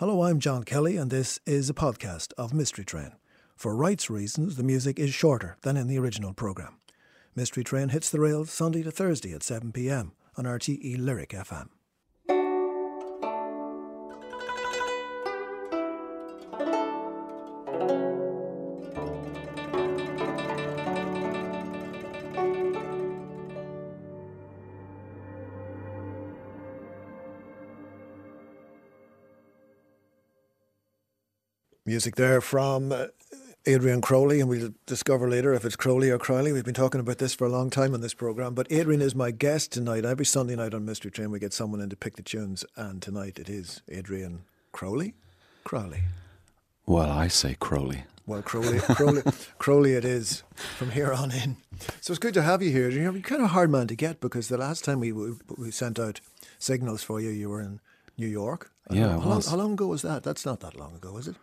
Hello, I'm John Kelly, and this is a podcast of Mystery Train. For rights reasons, the music is shorter than in the original programme. Mystery Train hits the rails Sunday to Thursday at 7 pm on RTE Lyric FM. Music there from uh, Adrian Crowley, and we'll discover later if it's Crowley or Crowley. We've been talking about this for a long time on this programme. But Adrian is my guest tonight. Every Sunday night on Mystery Train, we get someone in to pick the tunes, and tonight it is Adrian Crowley. Crowley. Well, I say Crowley. Well, Crowley, Crowley, Crowley it is from here on in. So it's good to have you here. You're kind of a hard man to get because the last time we we sent out signals for you, you were in New York. Yeah, how, long, how long ago was that? That's not that long ago, is it?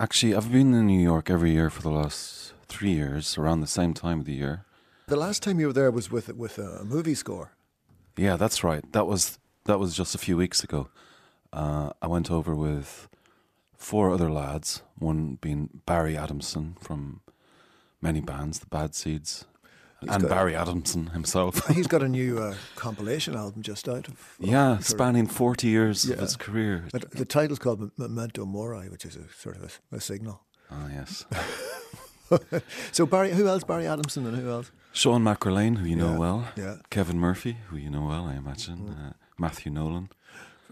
Actually, I've been in New York every year for the last three years, around the same time of the year. The last time you were there was with with a movie score. Yeah, that's right. That was that was just a few weeks ago. Uh, I went over with four other lads. One being Barry Adamson from many bands, the Bad Seeds, He's and Barry Adamson himself. he's got a new uh, compilation album just out. Of, yeah, spanning 40 years yeah. of his career. But the title's called Memento Mori, which is a sort of a, a signal. Ah, yes. so Barry, who else? Barry Adamson and who else? Sean McRae, who you know yeah, well. Yeah. Kevin Murphy, who you know well, I imagine. Mm. Uh, Matthew Nolan.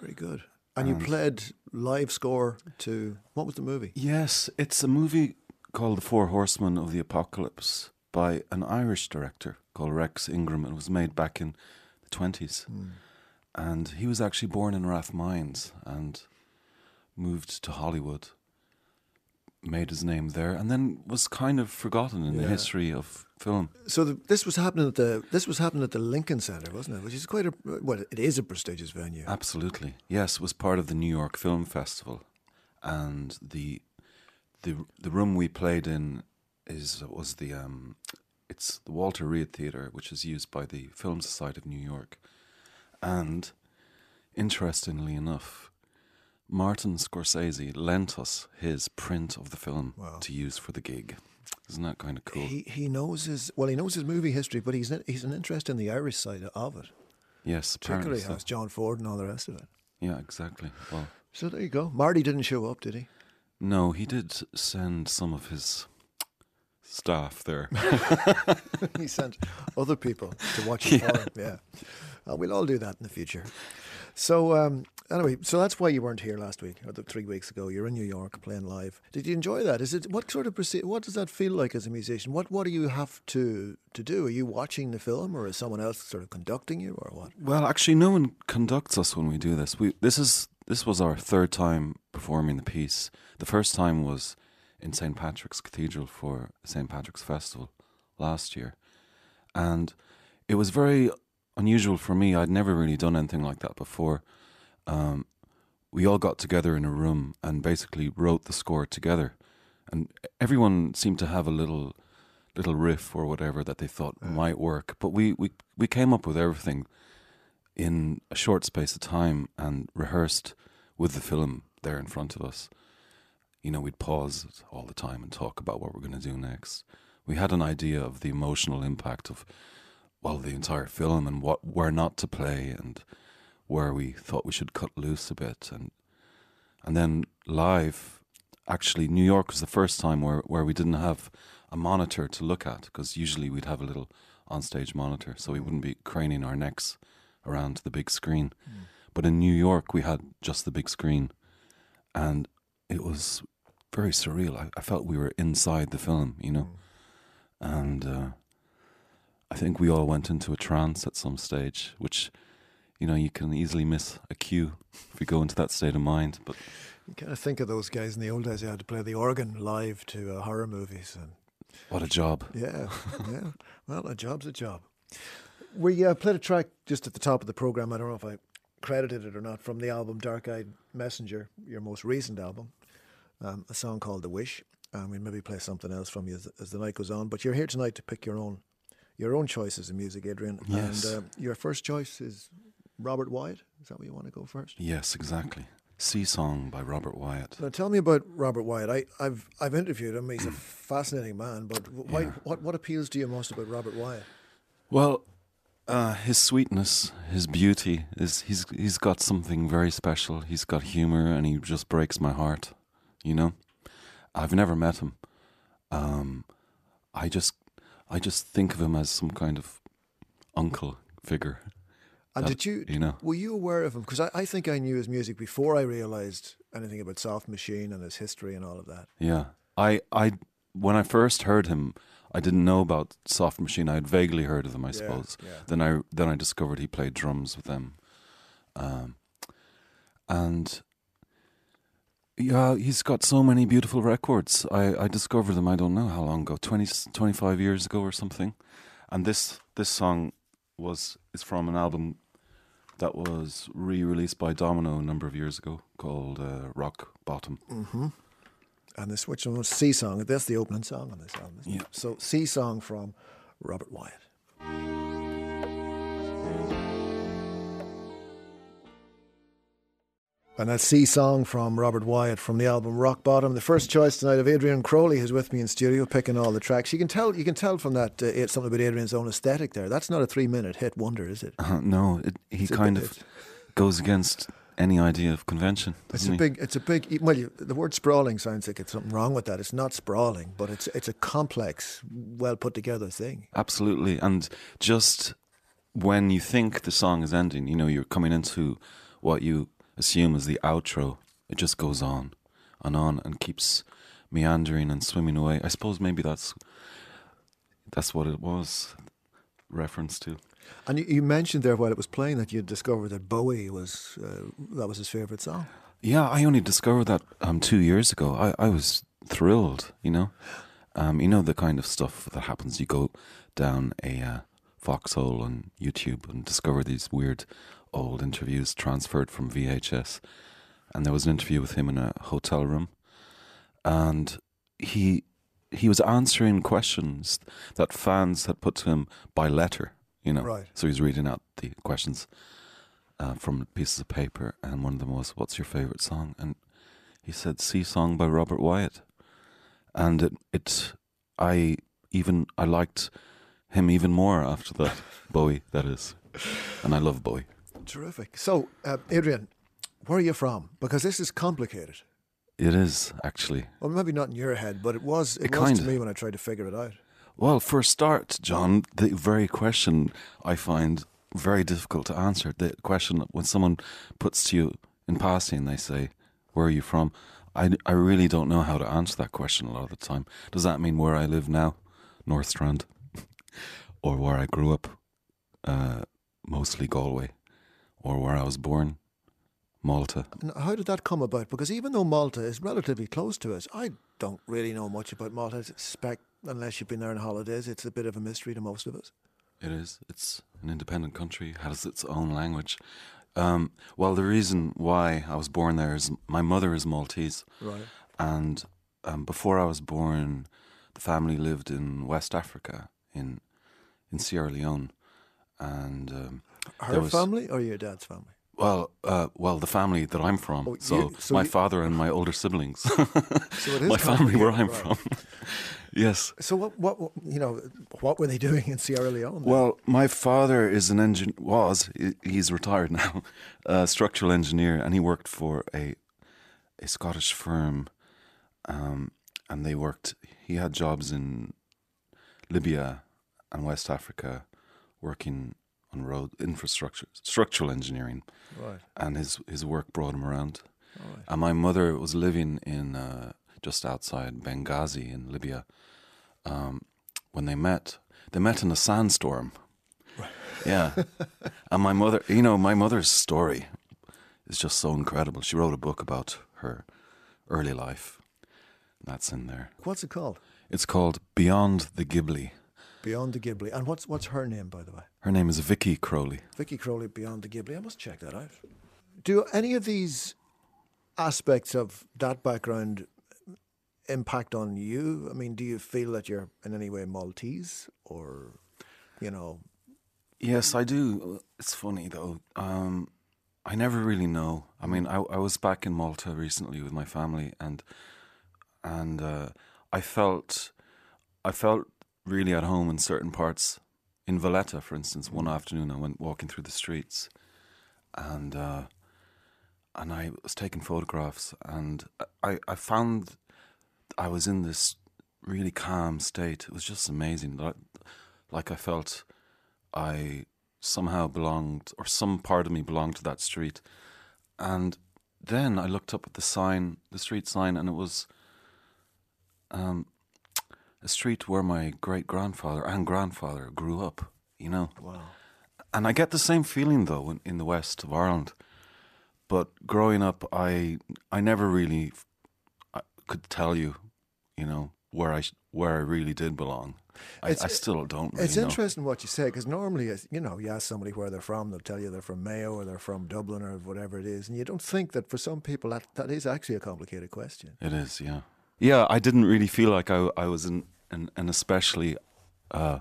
Very good. And, and you played live score to what was the movie? Yes, it's a movie called The Four Horsemen of the Apocalypse by an Irish director called Rex Ingram. And it was made back in the 20s. Mm. And he was actually born in Rathmines and moved to Hollywood, made his name there, and then was kind of forgotten in yeah. the history of film. So the, this was happening at the this was happening at the Lincoln Center, wasn't it? Which is quite a well, it is a prestigious venue. Absolutely, yes. It was part of the New York Film Festival, and the the the room we played in is was the um, it's the Walter Reade Theatre, which is used by the Film Society of New York, and interestingly enough, Martin Scorsese lent us his print of the film wow. to use for the gig. Isn't that kind of cool? He he knows his well. He knows his movie history, but he's he's an interest in the Irish side of it. Yes, particularly so. John Ford and all the rest of it. Yeah, exactly. Well, so there you go. Marty didn't show up, did he? No, he did send some of his staff there. he sent other people to watch it yeah. for him. Yeah, uh, we'll all do that in the future. So um, anyway, so that's why you weren't here last week or the three weeks ago. You're in New York playing live. Did you enjoy that? Is it what sort of what does that feel like as a musician? What what do you have to to do? Are you watching the film, or is someone else sort of conducting you, or what? Well, actually, no one conducts us when we do this. We this is this was our third time performing the piece. The first time was in St. Patrick's Cathedral for St. Patrick's Festival last year. And it was very unusual for me. I'd never really done anything like that before. Um, we all got together in a room and basically wrote the score together. And everyone seemed to have a little little riff or whatever that they thought yeah. might work. But we, we, we came up with everything in a short space of time and rehearsed with the film there in front of us you know, we'd pause all the time and talk about what we're going to do next. We had an idea of the emotional impact of, well, the entire film and what where not to play and where we thought we should cut loose a bit. And and then live, actually, New York was the first time where, where we didn't have a monitor to look at because usually we'd have a little onstage monitor so we wouldn't be craning our necks around the big screen. Mm. But in New York, we had just the big screen. And it was very surreal. I, I, felt we were inside the film, you know, mm. and uh, I think we all went into a trance at some stage, which you know you can easily miss a cue if you go into that state of mind. But you kind of think of those guys in the old days who had to play the organ live to uh, horror movies, and what a job! Yeah, yeah. Well, a job's a job. We uh, played a track just at the top of the program. I don't know if I credited it or not from the album Dark Eyed Messenger, your most recent album um, a song called The Wish. And we'll maybe play something else from you as, as, the night goes on. But you're here tonight to pick your own your own choices of music, Adrian. Yes. And uh, your first choice is Robert Wyatt. Is that where you want to go first? Yes, exactly. Sea Song by Robert Wyatt. Now, tell me about Robert Wyatt. I, I've I've interviewed him. He's a fascinating man. But why, Yeah. what what appeals to you most about Robert Wyatt? Well, uh, his sweetness, his beauty is he's he's got something very special. He's got humor, and he just breaks my heart. You know, I've never met him. Um, I just I just think of him as some kind of uncle figure. And Uh, did you, you know. were you aware of him? Because I, I think I knew his music before I realized anything about Soft Machine and his history and all of that. Yeah, I I when I first heard him, I didn't know about Soft Machine. I had vaguely heard of them, I Yeah, suppose. yeah. Then I then I discovered he played drums with them, um, and yeah, he's got so many beautiful records. I, I discovered them. I don't know how long ago 20, 25 years ago or something, and this this song was is from an album that was re-released by Domino a number of years ago called uh, Rock Bottom. Mm-hmm. And this which one was Sea Song. That's the opening song on this album. Yeah. It? So Sea Song from Robert Wyatt. And that's Sea Song from Robert Wyatt from the album Rock Bottom. The first choice tonight of Adrian Crowley, who's with me in studio picking all the tracks. You can tell, you can tell from that uh, it's something about Adrian's own aesthetic there. That's not a three-minute hit wonder, is it? Uh, no, it, he It's kind of goes against any idea of convention. It's a he? big. It's a big. Well, you, the word sprawling sounds like it's something wrong with that. It's not sprawling, but it's it's a complex, well put together thing. Absolutely. And just when you think the song is ending, you know, you're coming into what you assume is the outro. It just goes on and on and keeps meandering and swimming away. I suppose maybe that's that's what it was reference to. And you, you mentioned there while it was playing that you discovered that Bowie was uh, that was his favorite song. Yeah, I only discovered that um, two years ago. I, I was thrilled, you know. Um, you know the kind of stuff that happens. You go down a uh, foxhole on YouTube and discover these weird old interviews transferred from VHS. And there was an interview with him in a hotel room, and he he was answering questions that fans had put to him by letter. You know, Right. so he's reading out the questions uh, from pieces of paper, and one of them was, "What's your favorite song?" And he said, "Sea Song by Robert Wyatt," and it, it, I even I liked him even more after that. Bowie, that is, and I love Bowie. Terrific. So, uh, Adrian, where are you from? Because this is complicated. It is actually. Well, maybe not in your head, but it was it, It was to kinda- me when I tried to figure it out. Well, for a start, John, the very question I find very difficult to answer. The question when someone puts to you in passing, they say, "Where are you from?" I, I really don't know how to answer that question a lot of the time. Does that mean where I live now, North Strand, or where I grew up, uh, mostly Galway, or where I was born, Malta? And how did that come about? Because even though Malta is relatively close to us, I don't really know much about Malta. I suspect, unless you've been there on holidays, it's a bit of a mystery to most of us. It is. It's an independent country, has its own language. Um, well, the reason why I was born there is my mother is Maltese, Right. and um, before I was born, the family lived in West Africa, in in Sierra Leone, and um, Her was- family or your dad's family? well, uh, well, the family that I'm from. Oh, so, you- so my you- father and my older siblings, So it is my family where I'm complicated, from. yes. So what, what, what- you know, what were they doing in Sierra Leone? then? Well, my father is an engine was he's retired now, a structural engineer, and he worked for a a Scottish firm, um, and they worked. He had jobs in Libya and West Africa, working on road infrastructure, structural engineering, right. and his his work brought him around. Right. And my mother was living in uh, just outside Benghazi in Libya. Um, when they met, they met in a sandstorm. Right. Yeah, and my mother, you know, my mother's story is just so incredible. She wrote a book about her early life. That's in there. What's it called? It's called Beyond the Ghibli. Beyond the Ghibli. And what's what's her name, by the way? Her name is Vicky Crowley. Vicky Crowley, Beyond the Ghibli. I must check that out. Do any of these aspects of that background impact on you? I mean, do you feel that you're in any way Maltese or, you know, Yes, I do. It's funny though. Um, I never really know. I mean, I, I was back in Malta recently with my family, and and uh, I felt I felt really at home in certain parts. In Valletta, for instance, one afternoon I went walking through the streets, and uh, and I was taking photographs, and I I found I was in this really calm state. It was just amazing. Like, like I felt I somehow belonged, or some part of me belonged to that street. And then I looked up at the sign, the street sign, and it was um, a street where my great grandfather and grandfather grew up, you know. Wow. And I get the same feeling though in, in the west of Ireland. But growing up, I I never really I could tell you, you know, where I where I really did belong. I, I still don't. Really It's know. interesting what you say because normally, you know, you ask somebody where they're from, they'll tell you they're from Mayo or they're from Dublin or whatever it is, and you don't think that for some people that, that is actually a complicated question. It is, yeah. Yeah, I didn't really feel like I, I was in an, an especially uh,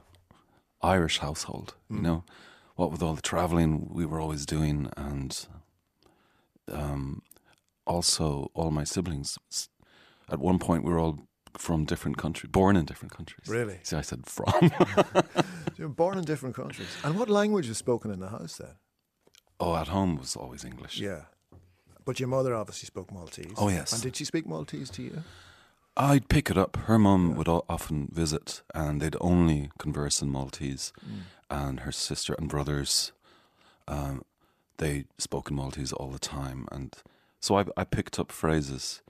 Irish household, you know, what with all the traveling we were always doing, and um, also all my siblings. At one point, we were all from different countries, born in different countries. Really? See, I said from. You're born in different countries. And what language is spoken in the house then? oh, at home was always English. Yeah. But your mother obviously spoke Maltese. Oh, yes. And did she speak Maltese to you? I'd pick it up. Her mum would often visit, and they'd only converse in Maltese. And her sister and brothers, um, they spoke in Maltese all the time, and so I, I picked up phrases,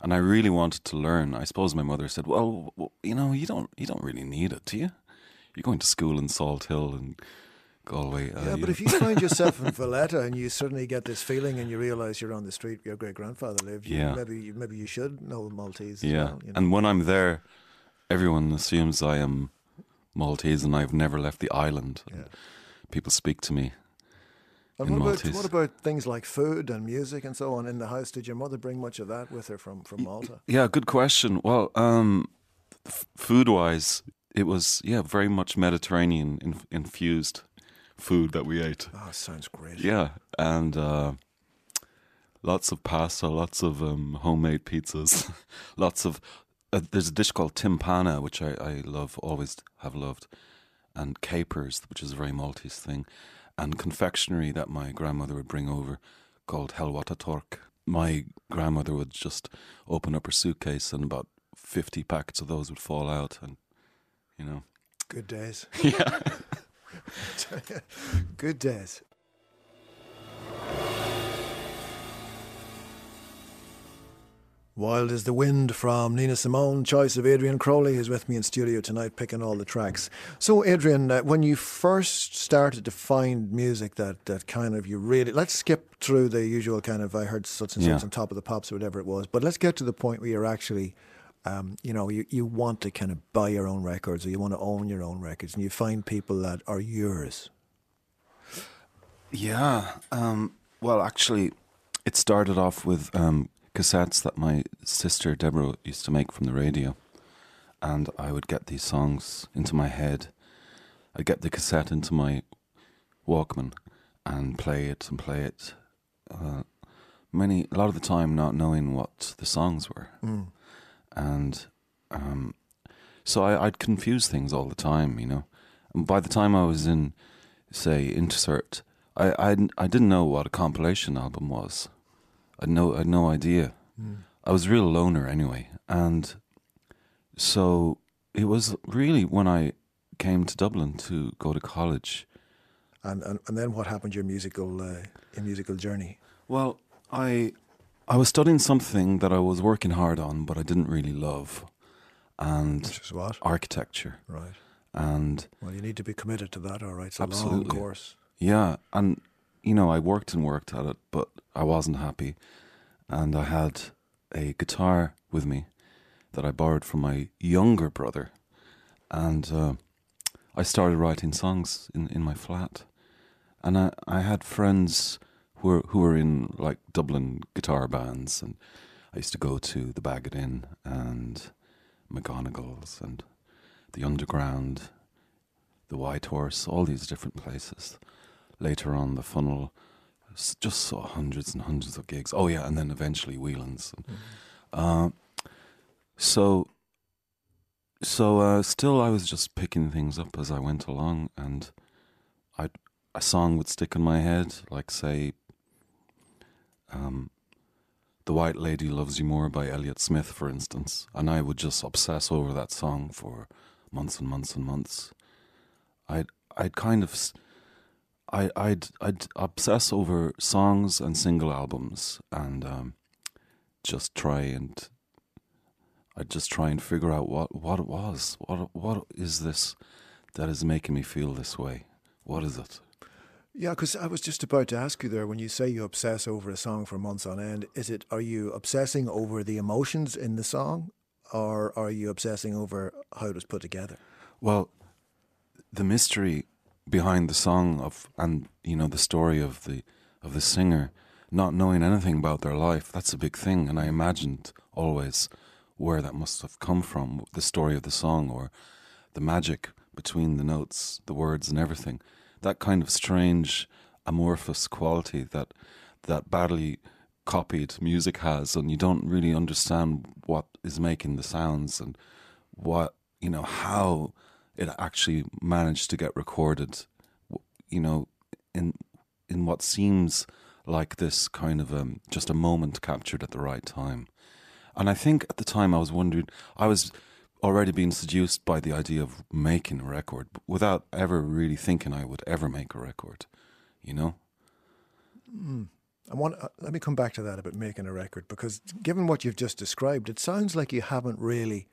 and I really wanted to learn. I suppose my mother said, "Well, you know, you don't, you don't really need it, do you? You're going to school in Salt Hill and Galway." Uh, Yeah, but if you find yourself in Valletta and you suddenly get this feeling and you realise you're on the street where your great grandfather lived, Yeah. maybe you- maybe you should know Maltese as yeah, well. You know? and when I'm there, everyone assumes I am Maltese, and I've never left the island. Yeah. People speak to me And in what about, Maltese. what about things like food and music and so on in the house? Did your mother bring much of that with her from, from Malta? Yeah, good question. Well, um, f- food wise, it was yeah very much Mediterranean inf- infused food that we ate. Oh, sounds great. Yeah, and uh, lots of pasta, lots of um, homemade pizzas, lots of. Uh, there's a dish called timpana, which I, I love, always have loved, and capers, which is a very Maltese thing, and confectionery that my grandmother would bring over called helwa tat-Tork. My grandmother would just open up her suitcase and about 50 packets of those would fall out, and you know. Good days. Yeah. Good days. Wild is the Wind from Nina Simone, choice of Adrian Crowley, who's with me in studio tonight picking all the tracks. So, Adrian, uh, when you first started to find music that, that kind of you really, let's skip through the usual kind of, I heard such and such Yeah. on top of the pops or whatever it was, but let's get to the point where you're actually, um, you know, you, you want to kind of buy your own records or you want to own your own records and you find people that are yours. Yeah. Um, well, actually, it started off with um, cassettes that my sister Deborah used to make from the radio, and I would get these songs into my head. I'd get the cassette into my Walkman and play it and play it. Uh, many, a lot of the time, not knowing what the songs were, Mm. And um, so I, I'd confuse things all the time, you know. And by the time I was in, say, Intercert, I, I, I didn't know what a compilation album was. I no I had no idea. Mm. I was a real loner anyway, and so it was really when I came to Dublin to go to college. And, and and then what happened? Your musical uh, your musical journey. Well, I I was studying something that I was working hard on, but I didn't really love, and Which is what? architecture. Right. And Well, you need to be committed to that. All right. It's a long course. yeah, and you know, I worked and worked at it, but I wasn't happy. And I had a guitar with me that I borrowed from my younger brother, and uh, I started writing songs in, in my flat. And I, I had friends who were who were in like Dublin guitar bands, and I used to go to the Baggot Inn and McGonagles and the Underground, the White Horse, all these different places. Later on, the Funnel, just saw hundreds and hundreds of gigs. Oh yeah, and then eventually Whelan's. Mm-hmm. uh, so, so uh, still, I was just picking things up as I went along, and I a song would stick in my head, like say, um, "The White Lady Loves You More" by Elliott Smith, for instance, and I would just obsess over that song for months and months and months. I'd I'd kind of I I'd I'd obsess over songs and single albums and um, just try and I'd just try and figure out what what it was. What what is this that is making me feel this way? What is it? Yeah, because I was just about to ask you there. When you say you obsess over a song for months on end, is it are you obsessing over the emotions in the song, or are you obsessing over how it was put together? Well, the mystery behind the song of and you know the story of the of the singer not knowing anything about their life that's a big thing and i imagined always where that must have come from the story of the song or the magic between the notes the words and everything that kind of strange amorphous quality that that badly copied music has and you don't really understand what is making the sounds and what you know how it actually managed to get recorded you know in in what seems like this kind of um, just a moment captured at the right time. And i think at the time i was wondering i was already being seduced by the idea of making a record without ever really thinking i would ever make a record you know I want. Uh, let me come back to that about making a record because, given what you've just described, it sounds like you haven't really.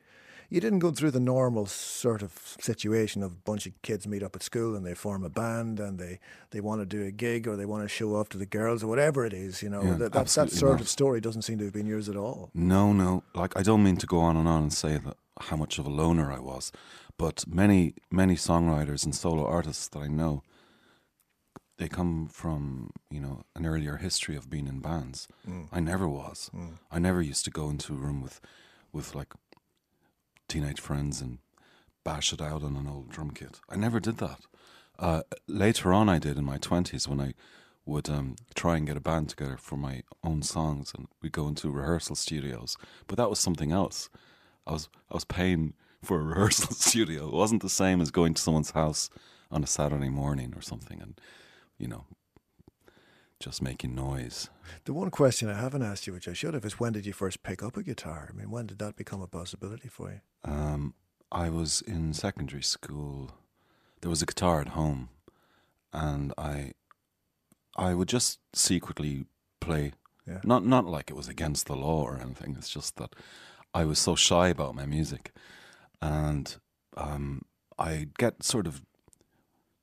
You didn't go through the normal sort of situation of a bunch of kids meet up at school and they form a band and they, they want to do a gig or they want to show off to the girls or whatever it is. You know Yeah, that that, that sort not. of story doesn't seem to have been yours at all. No, no. Like I don't mean to go on and on and say that how much of a loner I was, but many, many songwriters and solo artists that I know, they come from you know an earlier history of being in bands. Mm. I never was. Mm. I never used to go into a room with, with like, teenage friends and bash it out on an old drum kit. I never did that. Uh, later on, I did in my twenties when I would um, try and get a band together for my own songs, and we'd go into rehearsal studios. But that was something else. I was I was paying for a rehearsal studio. It wasn't the same as going to someone's house on a Saturday morning or something, and you know, just making noise. The one question I haven't asked you, which I should have, is when did you first pick up a guitar? I mean, when did that become a possibility for you? Um, I was in secondary school. There was a guitar at home, and I, I would just secretly play. Yeah. Not not like it was against the law or anything. It's just that I was so shy about my music, and um, I get sort of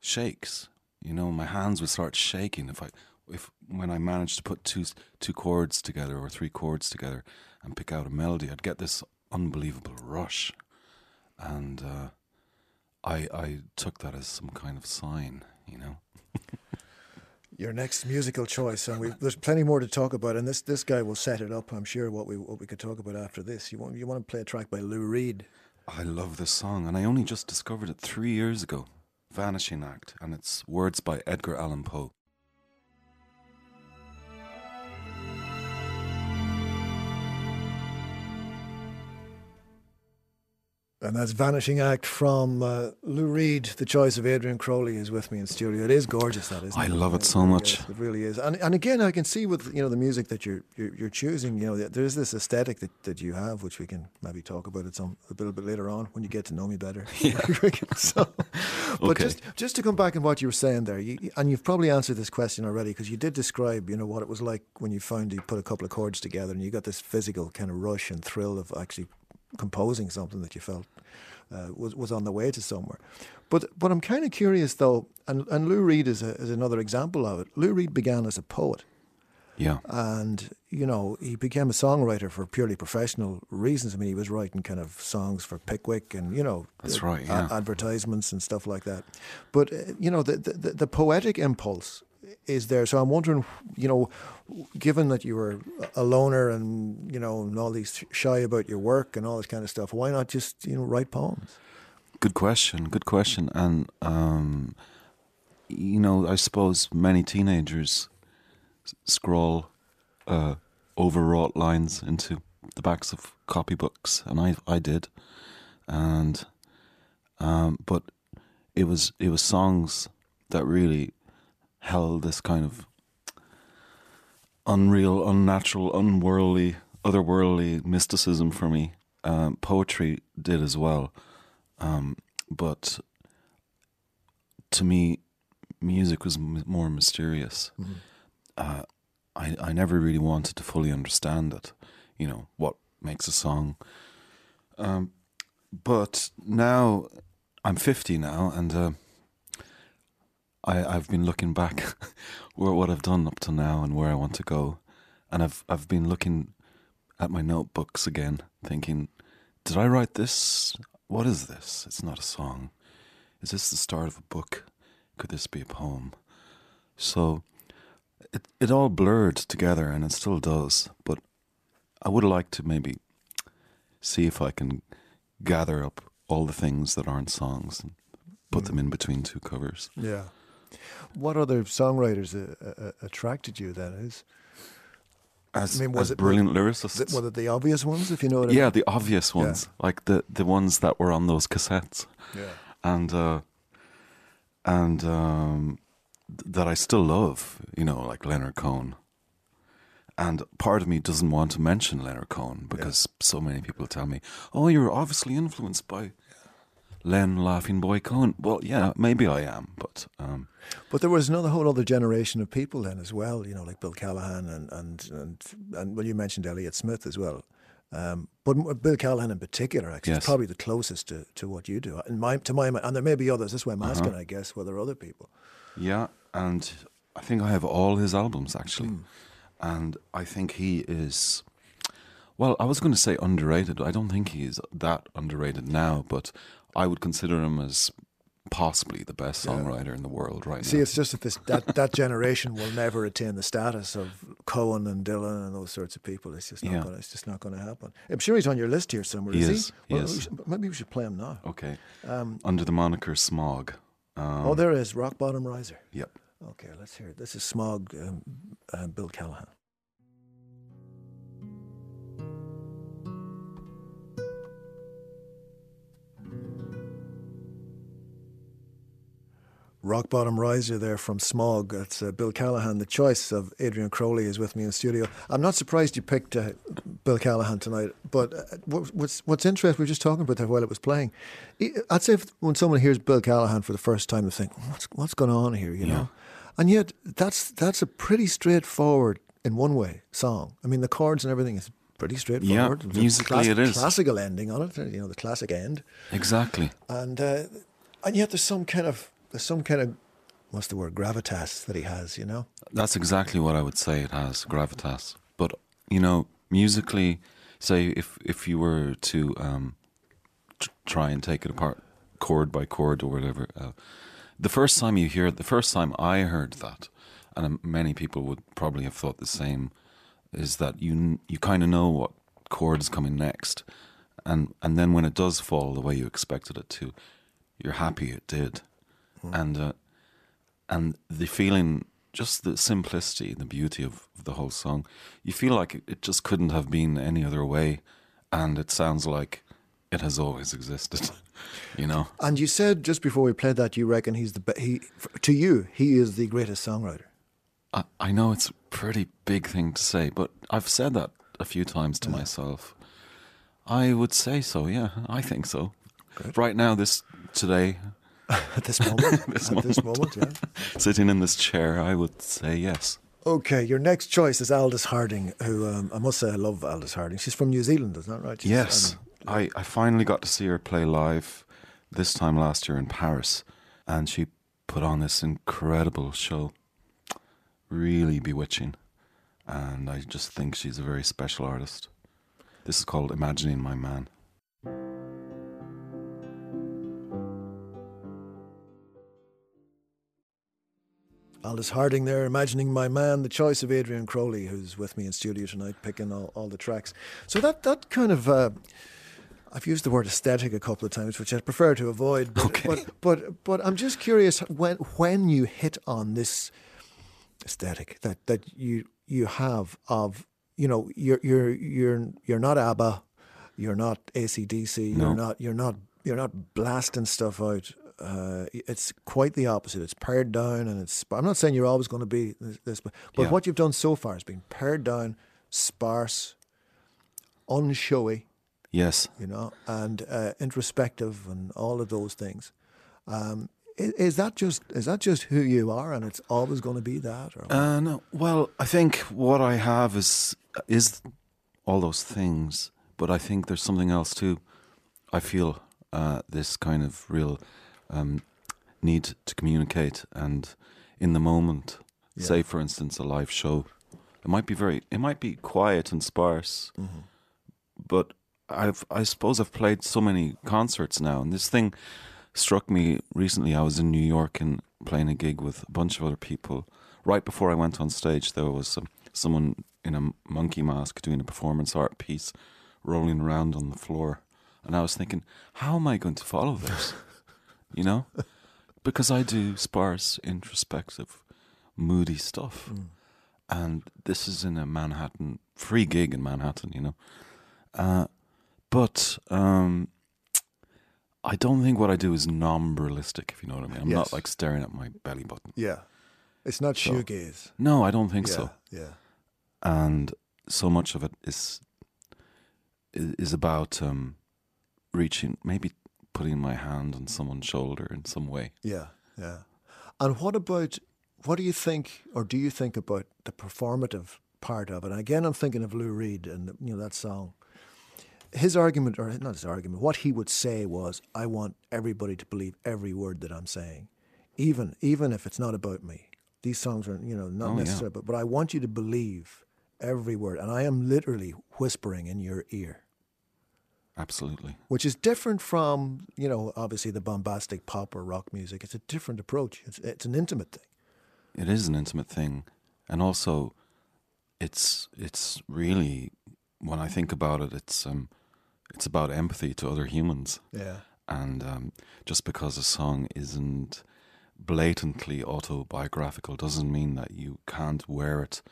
shakes. You know, my hands would start shaking if I if when I managed to put two two chords together or three chords together and pick out a melody. I'd get this unbelievable rush, and uh, I I took that as some kind of sign. You know. Your next musical choice, and we, there's plenty more to talk about. And this, this guy will set it up. I'm sure what we what we could talk about after this. You want you want to play a track by Lou Reed? I love this song, and I only just discovered it three years ago. Vanishing Act, and it's words by Edgar Allan Poe. And that's Vanishing Act from uh, Lou Reed. The choice of Adrian Crowley is with me in studio. It is gorgeous, that isn't I it? love it so really much. is. It really is. And and again, I can see with you know the music that you're you're, you're choosing. You know, there's this aesthetic that, that you have, which we can maybe talk about it some a little bit later on when you get to know me better. Yeah. so, but Okay. just just to come back on what you were saying there, you, and you've probably answered this question already because you did describe you know what it was like when you found you put a couple of chords together and you got this physical kind of rush and thrill of actually composing something that you felt uh, was was on the way to somewhere. But but I'm kind of curious though, and, and Lou Reed is, a, is another example of it. Lou Reed began as a poet, Yeah, and you know he became a songwriter for purely professional reasons. I mean, he was writing kind of songs for Pickwick and you know That's uh, right, yeah. advertisements and stuff like that. But uh, you know the, the the poetic impulse is there. So I'm wondering, you know, given that you were a loner and you know and all these shy about your work and all this kind of stuff, why not just you know write poems? good question. Good question. And um, you know, I suppose many teenagers scrawl uh, overwrought lines into the backs of copybooks, and I I did, and um, but it was it was songs that really held this kind of unreal, unnatural, unworldly, otherworldly mysticism for me. Um, poetry did as well, um, but to me, music was m- more mysterious. Uh, I I never really wanted to fully understand it. You know what makes a song. Um, but now I'm 50 now, and uh, I I've been looking back where what I've done up to now and where I want to go, and I've I've been looking at my notebooks again, thinking, did I write this? What is this? It's not a song. Is this the start of a book? Could this be a poem? So it it all blurred together, and it still does. But I would like to maybe see if I can gather up all the things that aren't songs and put mm. them in between two covers. Yeah. What other songwriters uh, uh, attracted you then? Is As, I mean, was as it- brilliant is lyricists. it, were the obvious ones, if you know what I yeah, the obvious Yeah. ones, like the the ones that were on those cassettes. Yeah. and uh, and um, th- that I still love. You know, like Leonard Cohen. And part of me doesn't want to mention Leonard Cohen because so many people tell me, "Oh, you're obviously influenced by Len Laughing Boy Cohen." Well, yeah, maybe I am, but um, But there was another whole other generation of people then as well, you know, like Bill Callahan and and and, and well, you mentioned Elliott Smith as well. Um, but Bill Callahan in particular, actually, Yes. is probably the closest to, to what you do. In my, to my, and there may be others. That's why I'm asking, Uh-huh. I guess, whether there are other people. Yeah, and I think I have all his albums actually. Hmm. And I think he is well, I was going to say underrated. I don't think he is that underrated now, but I would consider him as possibly the best Yeah. songwriter in the world right now. See, now. it's just that this that, that generation will never attain the status of Cohen and Dylan and those sorts of people. It's just not Yeah. going. It's just not to happen. I'm sure he's on your list here somewhere. He is, is, he? he Well, is. we should- maybe we should play him now. Okay. Um, Under the moniker Smog. Um, oh, there is Rock Bottom Riser. Yep. Okay, let's hear it. This is Smog, um, uh, Bill Callahan. Rock Bottom Riser there from Smog. That's uh, Bill Callahan. The choice of Adrian Crowley is with me in studio. I'm not surprised you picked uh, Bill Callahan tonight, but uh, what- what's what's interesting, we were just talking about that while it was playing. I'd say if, when someone hears Bill Callahan for the first time, they think, what's, what's going on here, you Yeah. know? And yet, that's that's a pretty straightforward, in one way, song. I mean, the chords and everything is pretty straightforward. A musically it is. Classical ending on it, you know, the classic end Exactly. and uh, and yet there's some kind of there's some kind of what's the word gravitas that he has, you know. That's exactly what I would say it has, gravitas. But you know, musically, say if if you were to um, tr- try and take it apart chord by chord or whatever, uh, the first time you hear it, the first time I heard that, and um, many people would probably have thought the same, is that you you kind of know what chord is coming next, and and then when it does fall the way you expected it to, you're happy it did, and. Uh, and the feeling just the simplicity the beauty of, of the whole song you feel like it, it just couldn't have been any other way. And it sounds like it has always existed you know? And you said just before we played that you reckon he's the be- he to you he is the greatest songwriter. I, I know it's a pretty big thing to say but i've said that a few times to myself. I would say so yeah i think so. Right now this today At this moment, This at this moment, yeah. sitting in this chair i would say yes Okay, your next choice is Aldous Harding, who um, I must say I love Aldous Harding. She's from New Zealand, isn't that right? She's, Yes, um, I, I finally got to see her play live this time last year in Paris, and she put on this incredible show. Really bewitching, and I just think she's a very special artist. This is called Imagining My Man. Aldous Harding there, imagining my man, the choice of Adrian Crowley, who's with me in studio tonight, picking all, all the tracks. So that that kind of, uh, I've used the word aesthetic a couple of times, which I prefer to avoid. But, Okay. but but but I'm just curious when when you hit on this aesthetic that that you you have of you know you're you're you're you're not ABBA, you're not ACDC, No. you're not you're not you're not blasting stuff out. Uh, it's quite the opposite. It's pared down, and it's. I'm not saying you're always going to be this, this but, but Yeah. what you've done so far has been pared down, sparse, unshowy, Yes. you know, and uh, introspective, and all of those things. Um, is, is that just is that just who you are, and it's always going to be that? Or Uh, no. Well, I think what I have is is all those things, but I think there's something else too. I feel uh, this kind of real um, need to communicate, and in the moment, Yeah. say for instance, a live show, it might be very, it might be quiet and sparse, Mm-hmm. but I've, I suppose I've played so many concerts now, and this thing struck me recently. I was in New York and playing a gig with a bunch of other people. Right before I went on stage, there was um, someone in a monkey mask doing a performance art piece, rolling around on the floor, and I was thinking, how am I going to follow this? you know, because I do sparse, introspective, moody stuff, and this is in a Manhattan free gig in Manhattan. You know, uh, but um, I don't think what I do is non-realistic. If you know what I mean, I'm Yes. not like staring at my belly button. yeah, it's not So- shoegaze. No, I don't think yeah, so. yeah, And so much of it is is about um, reaching, maybe putting my hand on someone's shoulder in some way. yeah, yeah. And what about what do you think, or do you think about the performative part of it? And again, I'm thinking of Lou Reed and you know that song. His argument, or not his argument, what he would say was, "I want everybody to believe every word that I'm saying, even even if it's not about me. These songs are, you know, not Oh, yeah. but, but I want you to believe every word, and I am literally whispering in your ear." Absolutely. which is different from you know obviously the bombastic pop or rock music. It's a different approach. It's it's an intimate thing. It is an intimate thing, and also, it's it's really when I think about it, it's um, it's about empathy to other humans. Yeah, and um, just because a song isn't blatantly autobiographical doesn't mean that you can't wear it,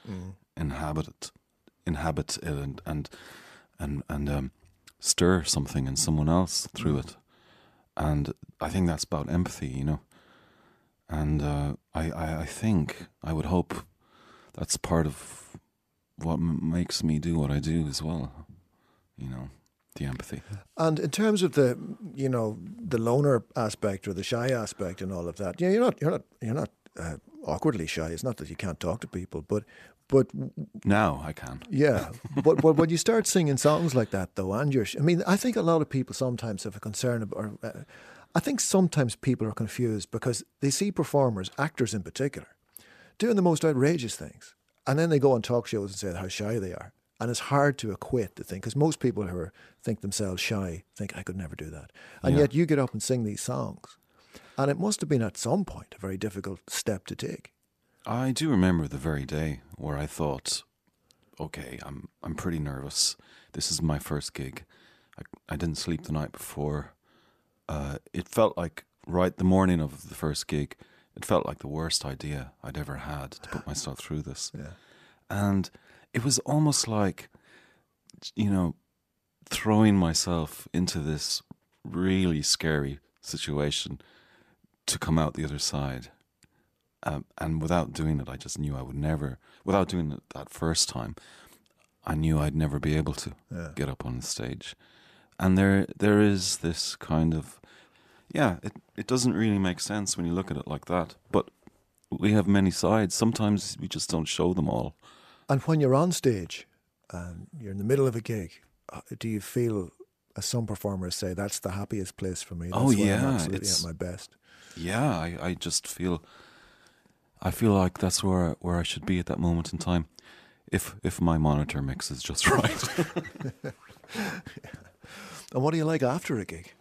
inhabit it, inhabit it, and and and, and um, stir something in someone else through it. And I think that's about empathy, you know. And uh, I, I, I think I would hope that's part of what m- makes me do what I do as well. You know, the empathy. and in terms of the you know the loner aspect or the shy aspect and all of that, yeah, you're not you're not you're not uh, awkwardly shy. It's not that you can't talk to people, but but Now I can. Yeah, but, but when you start singing songs like that, though, and you're, I mean, I think a lot of people sometimes have a concern about, or uh, I think sometimes people are confused because they see performers, actors in particular, doing the most outrageous things. And then they go on talk shows and say how shy they are. And it's hard to equate the thing because most people who are, think themselves shy think, I could never do that. And Yeah. yet you get up and sing these songs. And it must have been at some point a very difficult step to take. I do remember the very day where I thought, okay, I'm I'm pretty nervous. This is my first gig. I, I didn't sleep the night before. Uh, it felt like right the morning of the first gig. It felt like the worst idea I'd ever had to put myself through this, Yeah. and it was almost like, you know, throwing myself into this really scary situation to come out the other side. Um, and without doing it, I just knew I would never. Without doing it that first time, I knew I'd never be able to Yeah. get up on the stage. And there, there is this kind of, yeah. It it doesn't really make sense when you look at it like that. But we have many sides. Sometimes we just don't show them all. And when you're on stage and you're in the middle of a gig, uh, do you feel, as some performers say, that's the happiest place for me? That's Oh, when I'm yeah, absolutely at my best. Yeah, I, I just feel, I feel like that's where where I should be at that moment in time, if if my monitor mix is just right. And what do you like after a gig?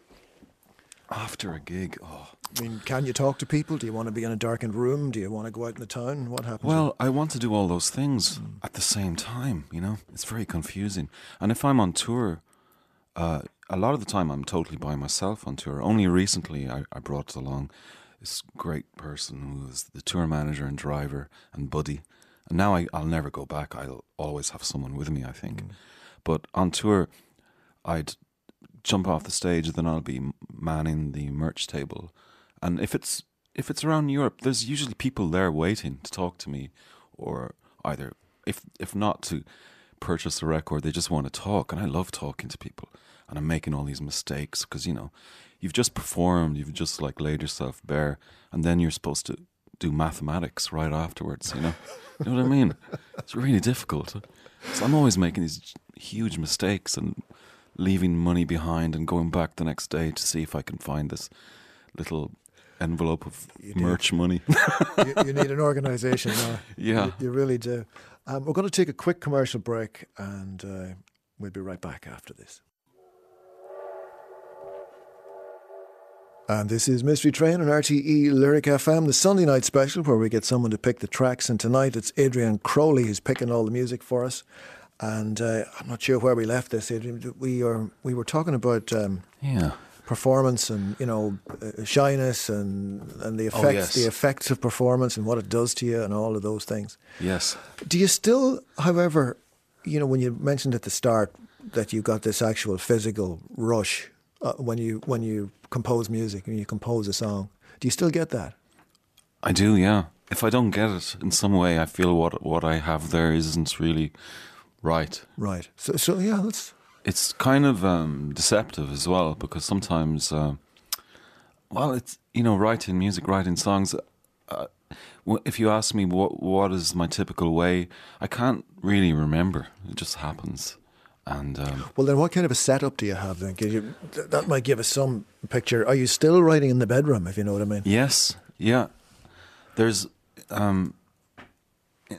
After a gig, oh. I mean, can you talk to people? Do you want to be in a darkened room? Do you want to go out in the town? What happens? Well, I want to do all those things at the same time, you know? It's very confusing. And if I'm on tour, uh, a lot of the time I'm totally by myself on tour. Only recently I, I brought along this great person who was the tour manager and driver and buddy. And now I, I'll never go back. I'll always have someone with me, I think. Mm. But on tour, I'd jump off the stage, then I'll be manning the merch table. And if it's if it's around Europe, there's usually people there waiting to talk to me, or either if if not to purchase a record, they just want to talk, and I love talking to people. And I'm making all these mistakes because you know you've just performed, you've just like laid yourself bare, and then you're supposed to do mathematics right afterwards. You know, you know what I mean? It's really difficult. So I'm always making these huge mistakes and leaving money behind and going back the next day to see if I can find this little envelope of You do. merch money. you, you need an organisation now. yeah. You, you really do. Um, we're going to take a quick commercial break and uh, we'll be right back after this. And this is Mystery Train on RTE Lyric FM, the Sunday night special where we get someone to pick the tracks. And tonight it's Adrian Crowley who's picking all the music for us. And uh, I'm not sure where we left this, Adrian. We are we were talking about um, Yeah. performance and you know uh, shyness and and the effects yes. the effects of performance and what it does to you and all of those things. Yes. Do you still, however, you know, when you mentioned at the start that you got this actual physical rush uh, when you when you compose music when you compose a song, do you still get that? I do, yeah. If I don't get it in some way, I feel what what I have there isn't really right. Right. So so yeah, that's It's kind of um, deceptive as well because sometimes, uh, well, it's you know, writing music, writing songs. Uh, if you ask me what what is my typical way, I can't really remember. It just happens, and um, well. Then, what kind of a setup do you have? Then, you, that might give us some picture. Are you still writing in the bedroom? If you know what I mean. Yes, yeah. There's um,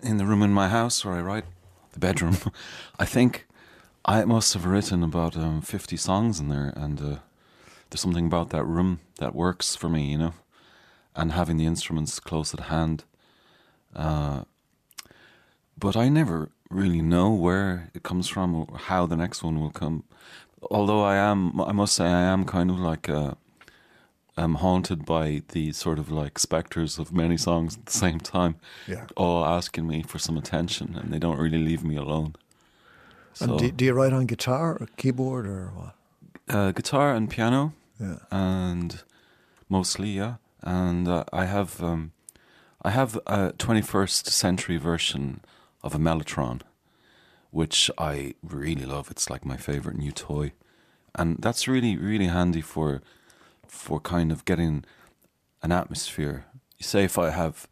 in the room in my house where I write, the bedroom. I think I must have written about um, fifty songs in there, and uh, there's something about that room that works for me, you know, and having the instruments close at hand. Uh, but I never really know where it comes from or how the next one will come. Although I am, I must say, I am kind of like. Uh, I'm haunted by the sort of like specters of many songs at the same time, Yeah. all asking me for some attention, and they don't really leave me alone. So, And do, do you write on guitar or keyboard or what? uh, guitar and piano, Yeah. and mostly, yeah. And uh, I have, um, I have a 21st century version of a Mellotron, which I really love. It's like my favorite new toy, and that's really, really handy for for kind of getting an atmosphere. You say if I have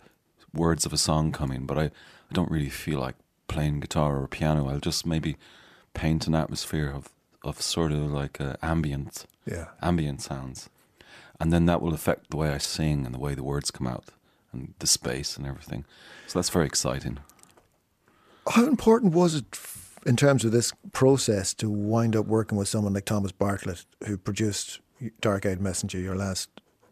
words of a song coming, but I, I don't really feel like playing guitar or piano, I'll just maybe paint an atmosphere of, of sort of like uh, ambient Yeah. ambient sounds, and then that will affect the way I sing and the way the words come out and the space and everything. So that's very exciting. How important was it in terms of this process to wind up working with someone like Thomas Bartlett, who produced Dark Eyed Messenger, your last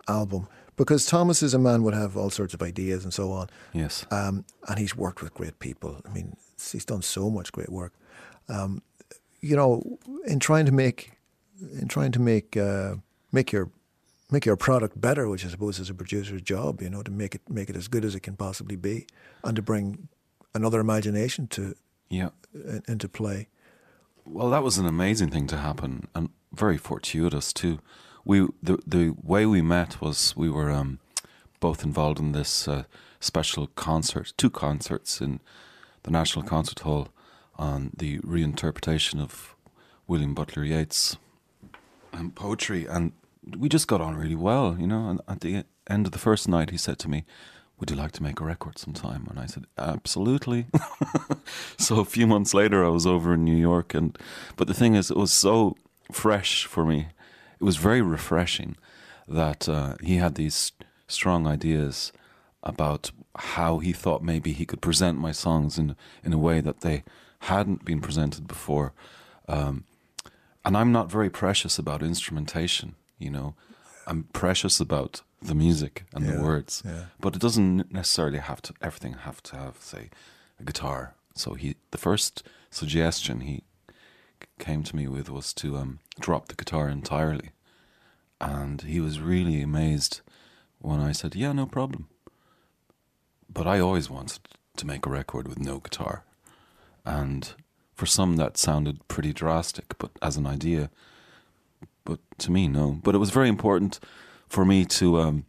album? Because Thomas is a man who would have all sorts of ideas and so on, Yes. um, and he's worked with great people. I mean, he's done so much great work. Um, you know, in trying to make, in trying to make uh, make your make your product better, which I suppose is a producer's job. You know, to make it make it as good as it can possibly be, and to bring another imagination to Yeah. in- into play. Well, that was an amazing thing to happen, and very fortuitous too. We the the way we met was we were um, both involved in this uh, special concert, two concerts in the National Concert Hall on the reinterpretation of William Butler Yeats' and poetry, and we just got on really well, you know. And at the end of the first night, he said to me, "Would you like to make a record sometime?" And I said, "Absolutely." so a few months later, I was over in New York, and but the thing is, it was so fresh for me. It was very refreshing that uh, he had these strong ideas about how he thought maybe he could present my songs in in a way that they hadn't been presented before. Um, and I'm not very precious about instrumentation, you know. I'm precious about the music and Yeah, the words, yeah. but it doesn't necessarily have to everything have to have say a guitar. So he the first suggestion he came to me with was to um, drop the guitar entirely, and he was really amazed when I said, "Yeah, no problem." But I always wanted to make a record with no guitar, and for some that sounded pretty drastic, but as an idea. But to me, no. But it was very important for me to um,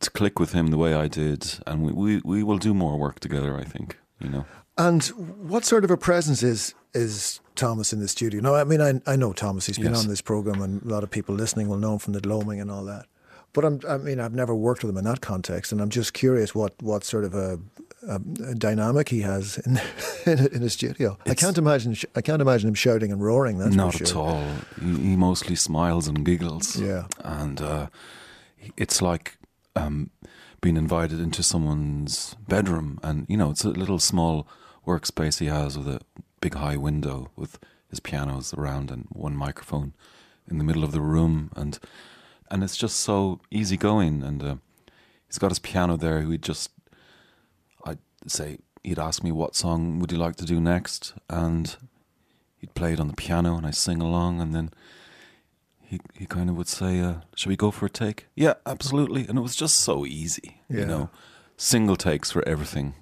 to click with him the way I did, and we, we, we will do more work together. I think you know. And what sort of a presence is is Thomas in the studio? No, I mean I I know Thomas. He's been Yes. on this program, and a lot of people listening will know him from the gloaming and all that. But I'm, I mean, I've never worked with him in that context, and I'm just curious what, what sort of a, a, a dynamic he has in in, in a studio. I can't imagine I can't imagine him shouting and roaring. That's Not for at all. He, he mostly smiles and giggles. Yeah. and uh, it's like um, being invited into someone's bedroom, and you know, it's a little small workspace he has with a big high window with his pianos around and one microphone in the middle of the room, and and it's just so easygoing. And uh, he's got his piano there. He'd just, say, he'd ask me what song would you like to do next, and he'd play it on the piano, and I sing along, and then he he kind of would say, uh, "Should we go for a take?" Yeah, absolutely. And it was just so easy, Yeah. you know, single takes for everything.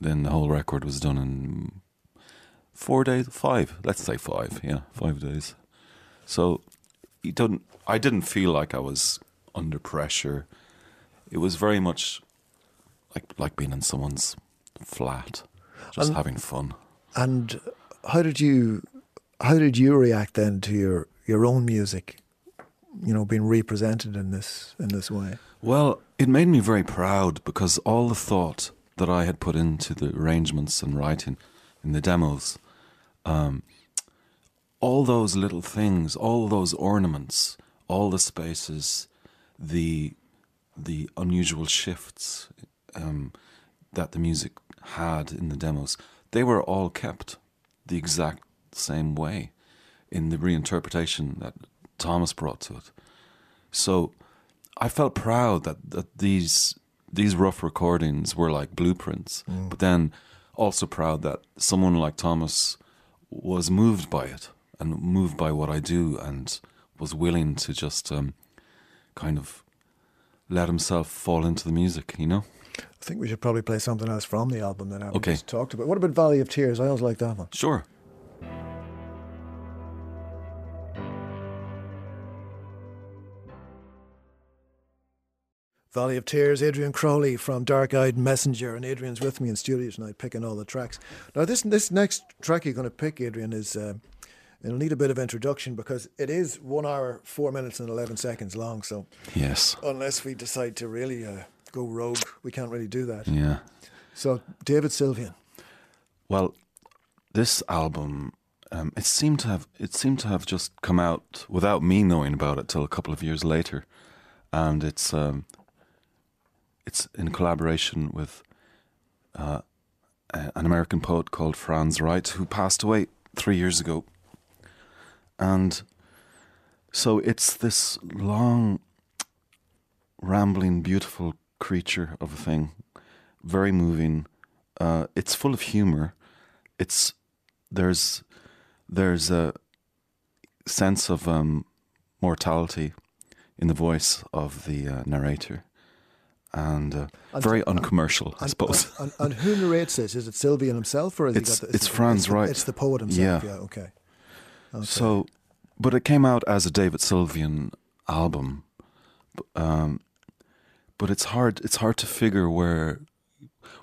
Then the whole record was done in four days, five. Let's say five. Yeah, five days. So you don't. I didn't feel like I was under pressure. It was very much like like being in someone's flat, just And- having fun. And how did you how did you react then to your your own music? You know, being represented in this in this way. Well, it made me very proud because all the thought that I had put into the arrangements and writing in the demos, um, all those little things, all those ornaments, all the spaces, the the unusual shifts um, that the music had in the demos, they were all kept the exact same way in the reinterpretation that Thomas brought to it. So I felt proud that, that these these rough recordings were like blueprints, but then also proud that someone like Thomas was moved by it and moved by what I do and was willing to just um, kind of let himself fall into the music, you know? I think we should probably play something else from the album that I haven't Okay. just talked about. What about Valley of Tears? I always like that one. Sure. Valley of Tears, Adrian Crowley from Dark Eyed Messenger, and Adrian's with me in studio tonight picking all the tracks. Now, this this next track you're going to pick, Adrian, is uh, it'll need a bit of introduction because it is one hour, four minutes, and eleven seconds long. So, Yes. unless we decide to really uh, go rogue, we can't really do that. Yeah. So, David Sylvian, Well, this album, um, it seemed to have it seemed to have just come out without me knowing about it till a couple of years later, and it's um, it's in collaboration with uh, an American poet called Franz Wright, who passed away three years ago, and so it's this long, rambling, beautiful creature of a thing, very moving. Uh, it's full of humor. It's there's there's a sense of um, mortality in the voice of the uh, narrator, and uh, And- very uncommercial, I suppose. And, and who narrates this? Is it Sylvian himself, or is It's- he got the, it's Franz the- Wright. It's the poet himself. Yeah. Yeah. okay. okay. So, but it came out as a David Sylvian album, um, but it's hard. It's hard to figure where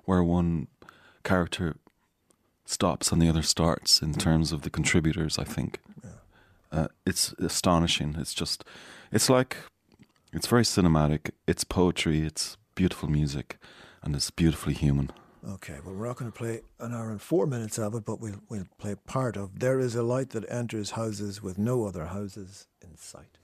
where one character stops and the other starts in terms of the contributors. I think uh, it's astonishing. It's just, it's like, it's very cinematic. It's poetry. It's beautiful music, and it's beautifully human. Okay, well, we're not going to play an hour and four minutes of it, but we'll, we'll play part of There is a Light That Enters Houses with No Other Houses in Sight.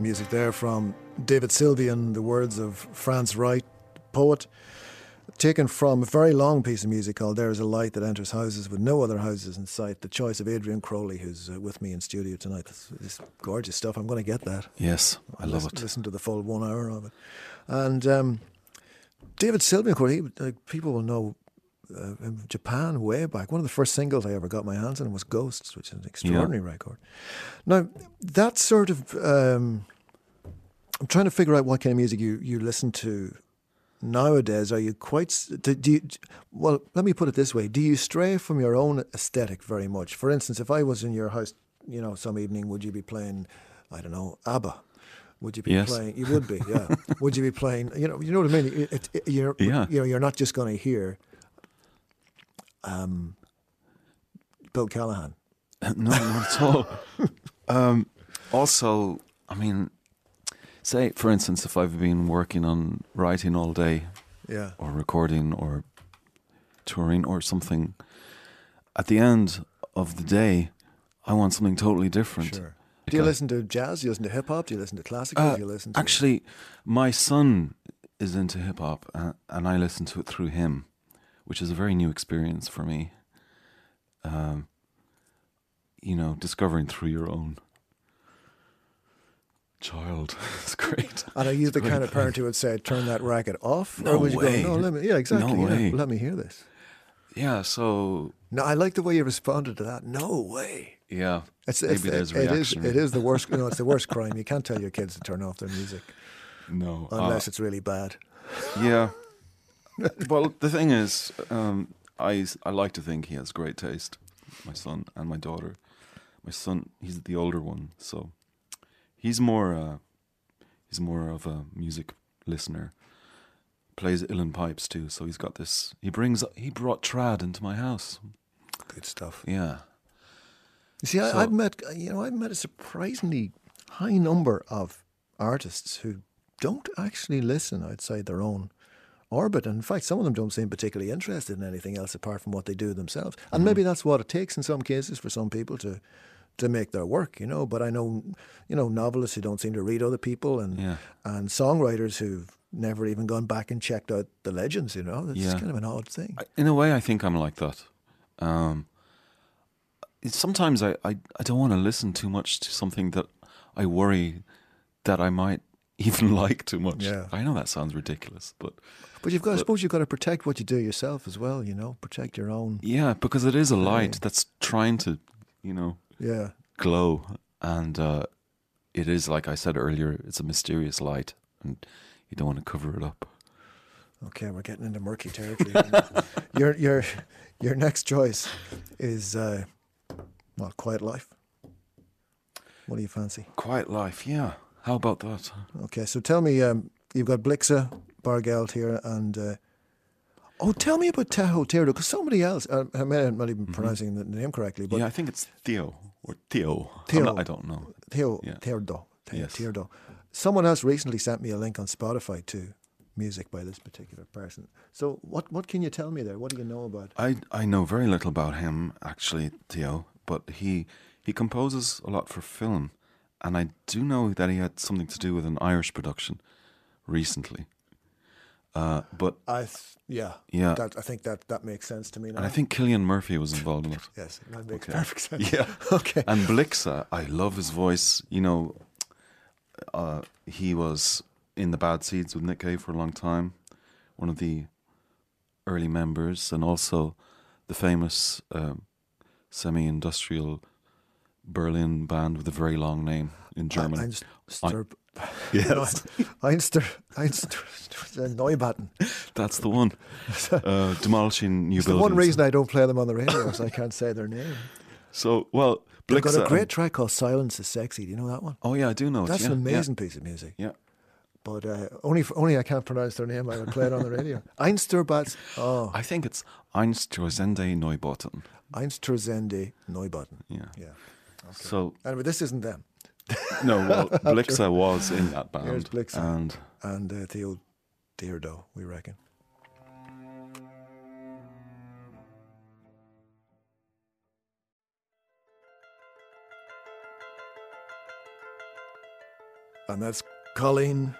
Music there from David Sylvian, the words of Franz Wright, poet taken from a very long piece of music called There is a Light That Enters Houses with No Other Houses in Sight. The choice of Adrian Crowley, who's uh, with me in studio tonight. This, this gorgeous stuff. I'm going to get that. Yes, I love listen, it. Listen to the full one hour of it. And um, David Sylvian, of course, he, people will know uh, in Japan way back. One of the first singles I ever got my hands on was Ghosts, which is an extraordinary record. Now, that sort of. Um, I'm trying to figure out what kind of music you, you listen to nowadays. Are you quite. Do, do you, well, let me put it this way Do you stray from your own aesthetic very much? For instance, if I was in your house, you know, some evening, would you be playing, I don't know, ABBA? Would you be Yes. playing? You would be, yeah. would you be playing? You know, you know what I mean. It, it- you're, Yeah. you know, you're not just going to hear, um, Bill Callahan. no, not at all. um, also, I mean, say for instance, if I've been working on writing all day, Yeah, or recording, or touring, or something, at the end of the day, I want something totally different. sure. Do you listen to jazz? Do you listen to hip hop? Do you listen to classical? Uh, do you listen to Actually, my son is into hip hop, uh, and I listen to it through him, which is a very new experience for me. Um, you know, discovering through your own child. it's great. And are you the kind of parent who would say, "Turn that racket off," No or would you way. go, "No, let me"? Yeah, exactly. No yeah, let me hear this. Yeah. So No, I like the way you responded to that. No way. yeah, It's, maybe it's, there's it, is. reaction. It is the worst. No, it's the worst crime. You can't tell your kids to turn off their music no. uh, unless it's really bad. yeah. Well, the thing is, um, I I like to think he has great taste. My son and my daughter. My son, he's the older one, so he's more uh, he's more of a music listener. Plays uilleann pipes too, so he's got this. He brings he brought trad into my house. Good stuff. Yeah, You see, I, So- I've met you know I've met a surprisingly high number of artists who don't actually listen outside their own orbit. And in fact, some of them don't seem particularly interested in anything else apart from what they do themselves. And maybe that's what it takes in some cases for some people to to make their work, you know. But I know, you know, novelists who don't seem to read other people, and Yeah. and songwriters who've never even gone back and checked out the legends. You know, it's Yeah. kind of an odd thing. In a way, I think I'm like that. Um, sometimes I, I, I don't want to listen too much to something that I worry that I might even like too much. Yeah. I know that sounds ridiculous, but But you've got, I suppose, you've got to protect what you do yourself as well. You know, protect your own. yeah, because it is a light that's trying to, you know, Yeah. glow, and uh, it is like I said earlier, it's a mysterious light, and you don't want to cover it up. Okay, we're getting into murky territory. your your your next choice is uh, well, quiet life. What do you fancy? Quiet life, yeah. How about that? Okay, so tell me, um, you've got Blixa, Bargeld here, and uh, oh, tell me about Teho Teardo, because somebody else, uh, I may not even be pronouncing the name correctly, but yeah, I think it's Theo or Theo. Theo. not- I don't know. Theo Yeah. Teardo, Te- Yes. Teardo. Someone else recently sent me a link on Spotify to music by this particular person. So, what what can you tell me there? What do you know about? I I know very little about him actually, Theo, but he he composes a lot for film, and I do know that he had something to do with an Irish production recently. Uh, but I th- yeah yeah, that I think that that makes sense to me now. and I think Cillian Murphy was involved in it. yes, that makes Okay. perfect sense. Yeah, Okay. and Blixa, I love his voice. You know, uh, he was in the Bad Seeds with Nick Cave for a long time, one of the early members, and also the famous um, semi-industrial Berlin band with a very long name in German. Einster, yes, Einster, Einster, Neubatten. that's the one. Uh, demolishing new It's the buildings. one reason I don't play them on the radio is I can't say their name. So, well, They've got a great track called "Silence Is Sexy." Do you know that one? oh yeah, I do know. it, That's yeah, an yeah, amazing piece of music. Yeah. But uh, only for, only I can't pronounce their name. I would play it on the radio. Einsterbats. Oh, I think it's Einstürzende Neubauten. Einsterzende Neubatten. Yeah. Yeah. So Anyway, this isn't them. no, well, Blixa was in that Here's band, Blixa. and And uh, Theo Teardo, we reckon. And that's Colleen,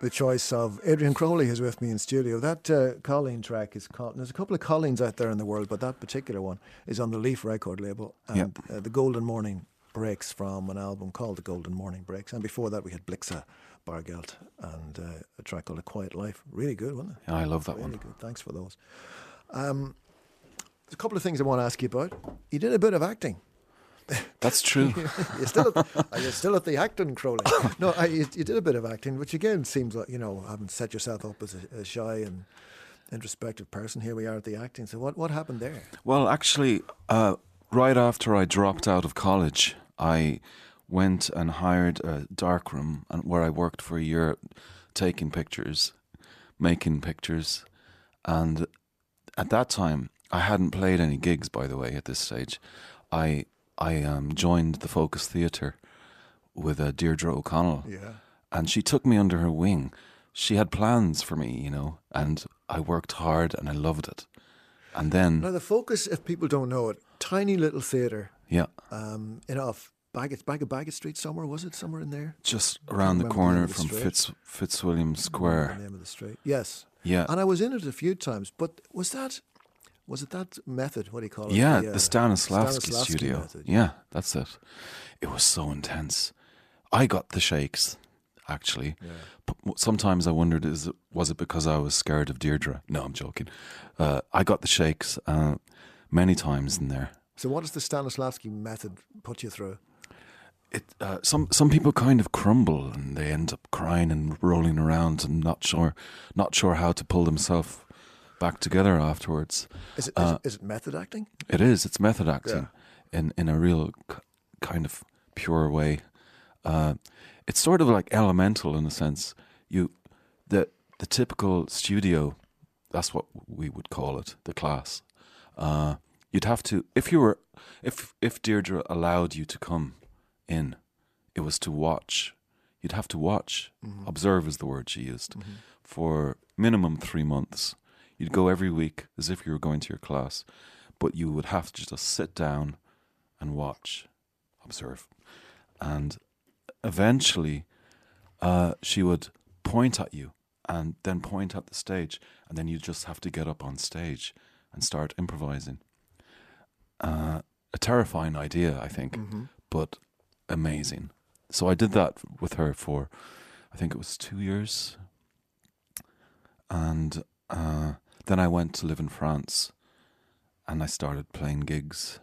the choice of Adrian Crowley, who's with me in studio. That uh, Colleen track is called, there's a couple of Colleens out there in the world, but that particular one is on the Leaf record label. And Yep. uh, the Golden Morning breaks from an album called The Golden Morning Breaks. And before that, we had Blixa Bargeld, and uh, a track called A Quiet Life. Really good, wasn't it? Yeah, I love that really one. good. Thanks for those. Um, there's a couple of things I want to ask you about. You did a bit of acting. That's true. you're still at, are still at the acting, Crowley? No, I, you, you did a bit of acting, which again seems like you know haven't set yourself up as a, a shy and introspective person. Here we are at the acting. So what what happened there? Well, actually, uh, right after I dropped out of college, I went and hired a darkroom and where I worked for a year, taking pictures, making pictures, and at that time I hadn't played any gigs. By the way, at this stage, I I um, joined the Focus Theatre with uh, Deirdre O'Connell, Yeah. and she took me under her wing. She had plans for me, you know, and I worked hard and I loved it. And then, Now the focus, if people don't know it, tiny little theatre yeah, um, in off Baggot, Baggot, Baggot Street somewhere was it somewhere in there? just around the the corner the from street. Fitz Fitzwilliam The Square. name of the street. Yes. Yeah, And I was in it a few times, but was that was it that method? What do you call it? yeah, uh, the Stanislavski, Stanislavski studio. method. Yeah, that's it. It was so intense. I got the shakes, actually. Yeah. Sometimes I wondered, is it, was it because I was scared of Deirdre? No, I'm joking. Uh, I got the shakes uh, many times in there. So what does the Stanislavski method put you through? It, uh, some some people kind of crumble and they end up crying and rolling around and not sure not sure how to pull themselves back together afterwards. Is it, is, Uh, it, is it method acting? It is. It's method acting in in a real kind of pure way. Uh, it's sort of like elemental in a sense. You the the typical studio. That's what we would call it. The class. Uh, you'd have to if you were if if Deirdre allowed you to come in, it was to watch. You'd have to watch. Observe is the word she used for minimum three months. You'd go every week as if you were going to your class, but you would have to just sit down and watch, observe. And eventually, uh, she would point at you and then point at the stage, and then you just have to get up on stage and start improvising. Uh, a terrifying idea, I think, but amazing. So I did that with her for, I think it was two years. And uh, then I went to live in France and I started playing gigs.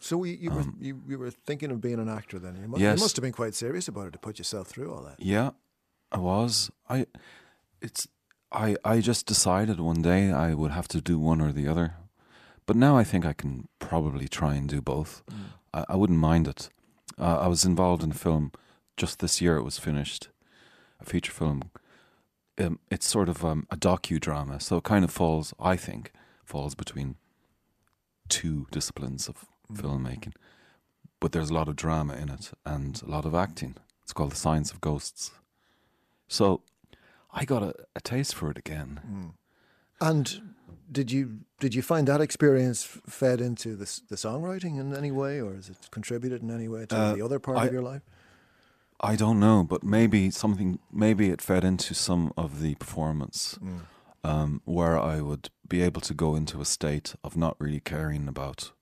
So you, you, were, Um, you, you were thinking of being an actor then? You must, Yes. you must have been quite serious about it to put yourself through all that. Yeah, I was. I, it's, I, I just decided one day I would have to do one or the other. But now I think I can probably try and do both. I, I wouldn't mind it. Uh, I was involved in a film just this year. It was finished, a feature film. Um, it's sort of um, a docudrama, so it kind of falls. I think falls between two disciplines of filmmaking. But there's a lot of drama in it and a lot of acting. It's called The Science of Ghosts. So I got a, a taste for it again. And did you did you find that experience fed into the the songwriting in any way, or has it contributed in any way to Uh, the other part I- of your life? I don't know, but maybe something, maybe it fed into some of the performance um, where I would be able to go into a state of not really caring about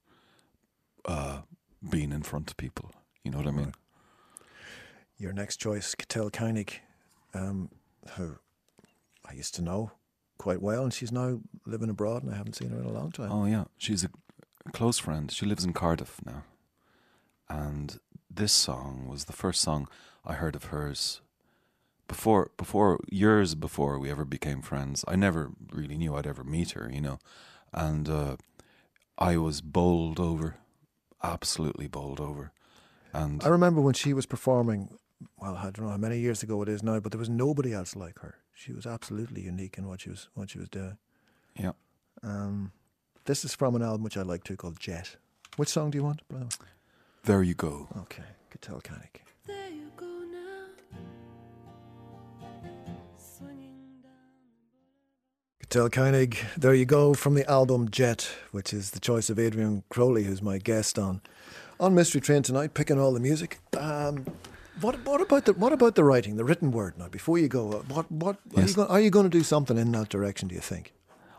uh, being in front of people. You know what I mean? Your next choice, Katell Keineg, um, who I used to know quite well, and she's now living abroad, and I haven't seen her in a long time. Oh yeah, she's a close friend. She lives in Cardiff now, and this song was the first song I heard of hers. Before, before years before we ever became friends, I never really knew I'd ever meet her, you know, and uh, I was bowled over, absolutely bowled over, and I remember when she was performing. Well, I don't know how many years ago it is now, but there was nobody else like her. She was absolutely unique in what she was what she was doing. yeah, Um, this is from an album which I like too called Jet. Which song do you want? By the way? there you go. Okay, Katell Keineg. There you go now, swinging Keineg, there you go from the album Jet, which is the choice of Adrian Crowley, who's my guest on on Mystery Train tonight, picking all the music. Um, what, what about the what about the writing, the written word? Now, before you go, uh, what what are, you Yes. go, are you going to do something in that direction? Do you think?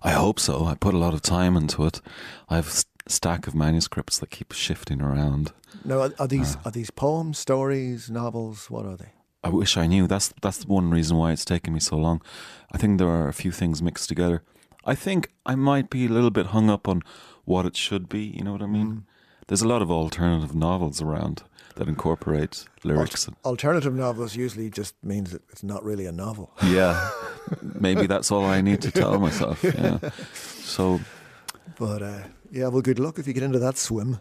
I hope so. I put a lot of time into it. I've s- stack of manuscripts that keep shifting around. Now, are, are these Ah. are these poems, stories, novels? What are they? I wish I knew. That's that's one reason why it's taken me so long. I think there are a few things mixed together. I think I might be a little bit hung up on what it should be. You know what I mean? Mm. There's a lot of alternative novels around that incorporate lyrics. and- Alternative novels usually just means that it's not really a novel. yeah, maybe that's all I need to tell myself. Yeah. So But uh, yeah, well, good luck if you get into that swim.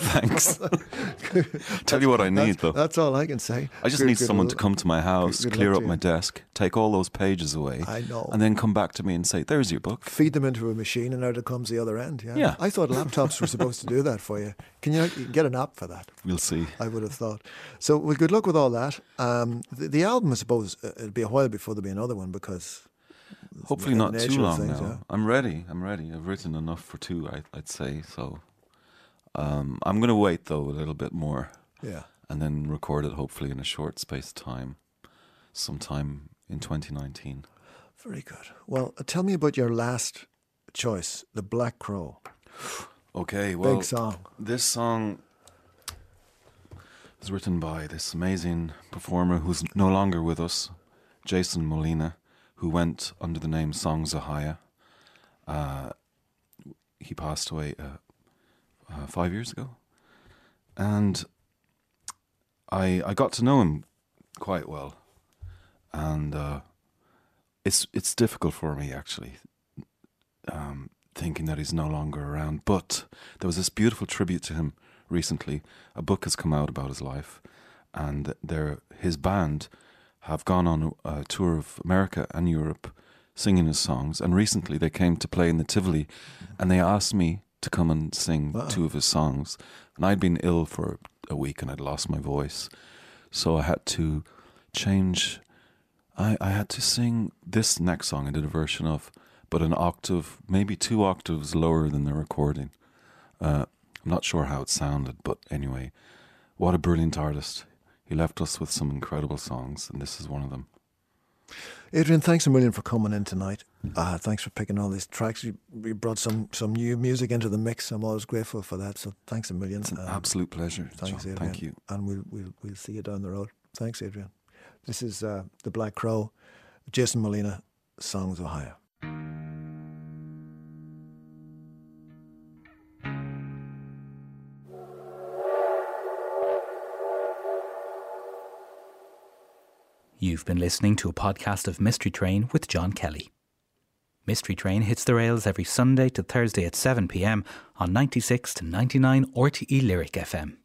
thanks. Tell you what I need That's, though. that's all I can say. I just Good- need good someone to come to my house, good clear up my desk, take all those pages away, I know. and then come back to me and say, "There's your book." Feed them into a machine, and out it comes the other end. Yeah. Yeah. I thought laptops were supposed to do that for you. Can you, you can get an app for that? We'll see. I would have thought. So, well, good luck with all that. Um, the, the album, I suppose, uh, it'll be a while before there'll be another one because Hopefully not too long things, now. yeah. I'm ready. I'm ready. I've written enough for two. I, I'd say so. Um, I'm going to wait though a little bit more, yeah. and then record it hopefully in a short space of time, sometime in 2019. Very good. Well, uh, tell me about your last choice, The Black Crow. Okay. Well, Big song. This song was written by this amazing performer who's no longer with us, Jason Molina, who went under the name Songs: Ohia. Uh, he passed away uh, uh, five years ago, and I I got to know him quite well, and uh, it's it's difficult for me actually um, thinking that he's no longer around. But there was this beautiful tribute to him recently. A book has come out about his life, and their his band have gone on a tour of America and Europe singing his songs. And recently they came to play in the Tivoli, and they asked me to come and sing Wow. two of his songs. And I'd been ill for a week, and I'd lost my voice, so I had to change. I, I had to sing this next song I did a version of, but an octave, maybe two octaves lower than the recording. Uh, I'm not sure how it sounded, but anyway, what a brilliant artist. He left us with some incredible songs, and this is one of them. Adrian, thanks a million for coming in tonight. Uh, thanks for picking all these tracks. You, you brought some, some new music into the mix. I'm always grateful for that. So thanks a million. It's an Um, absolute pleasure. Thanks, John. Adrian. Thank you. And we'll, we'll, we'll see you down the road. Thanks, Adrian. This is uh, The Black Crow, Jason Molina, Songs of Ohio. You've been listening to a podcast of Mystery Train with John Kelly. Mystery Train hits the rails every Sunday to Thursday at 7 pm on 96 to 99 RTE Lyric FM.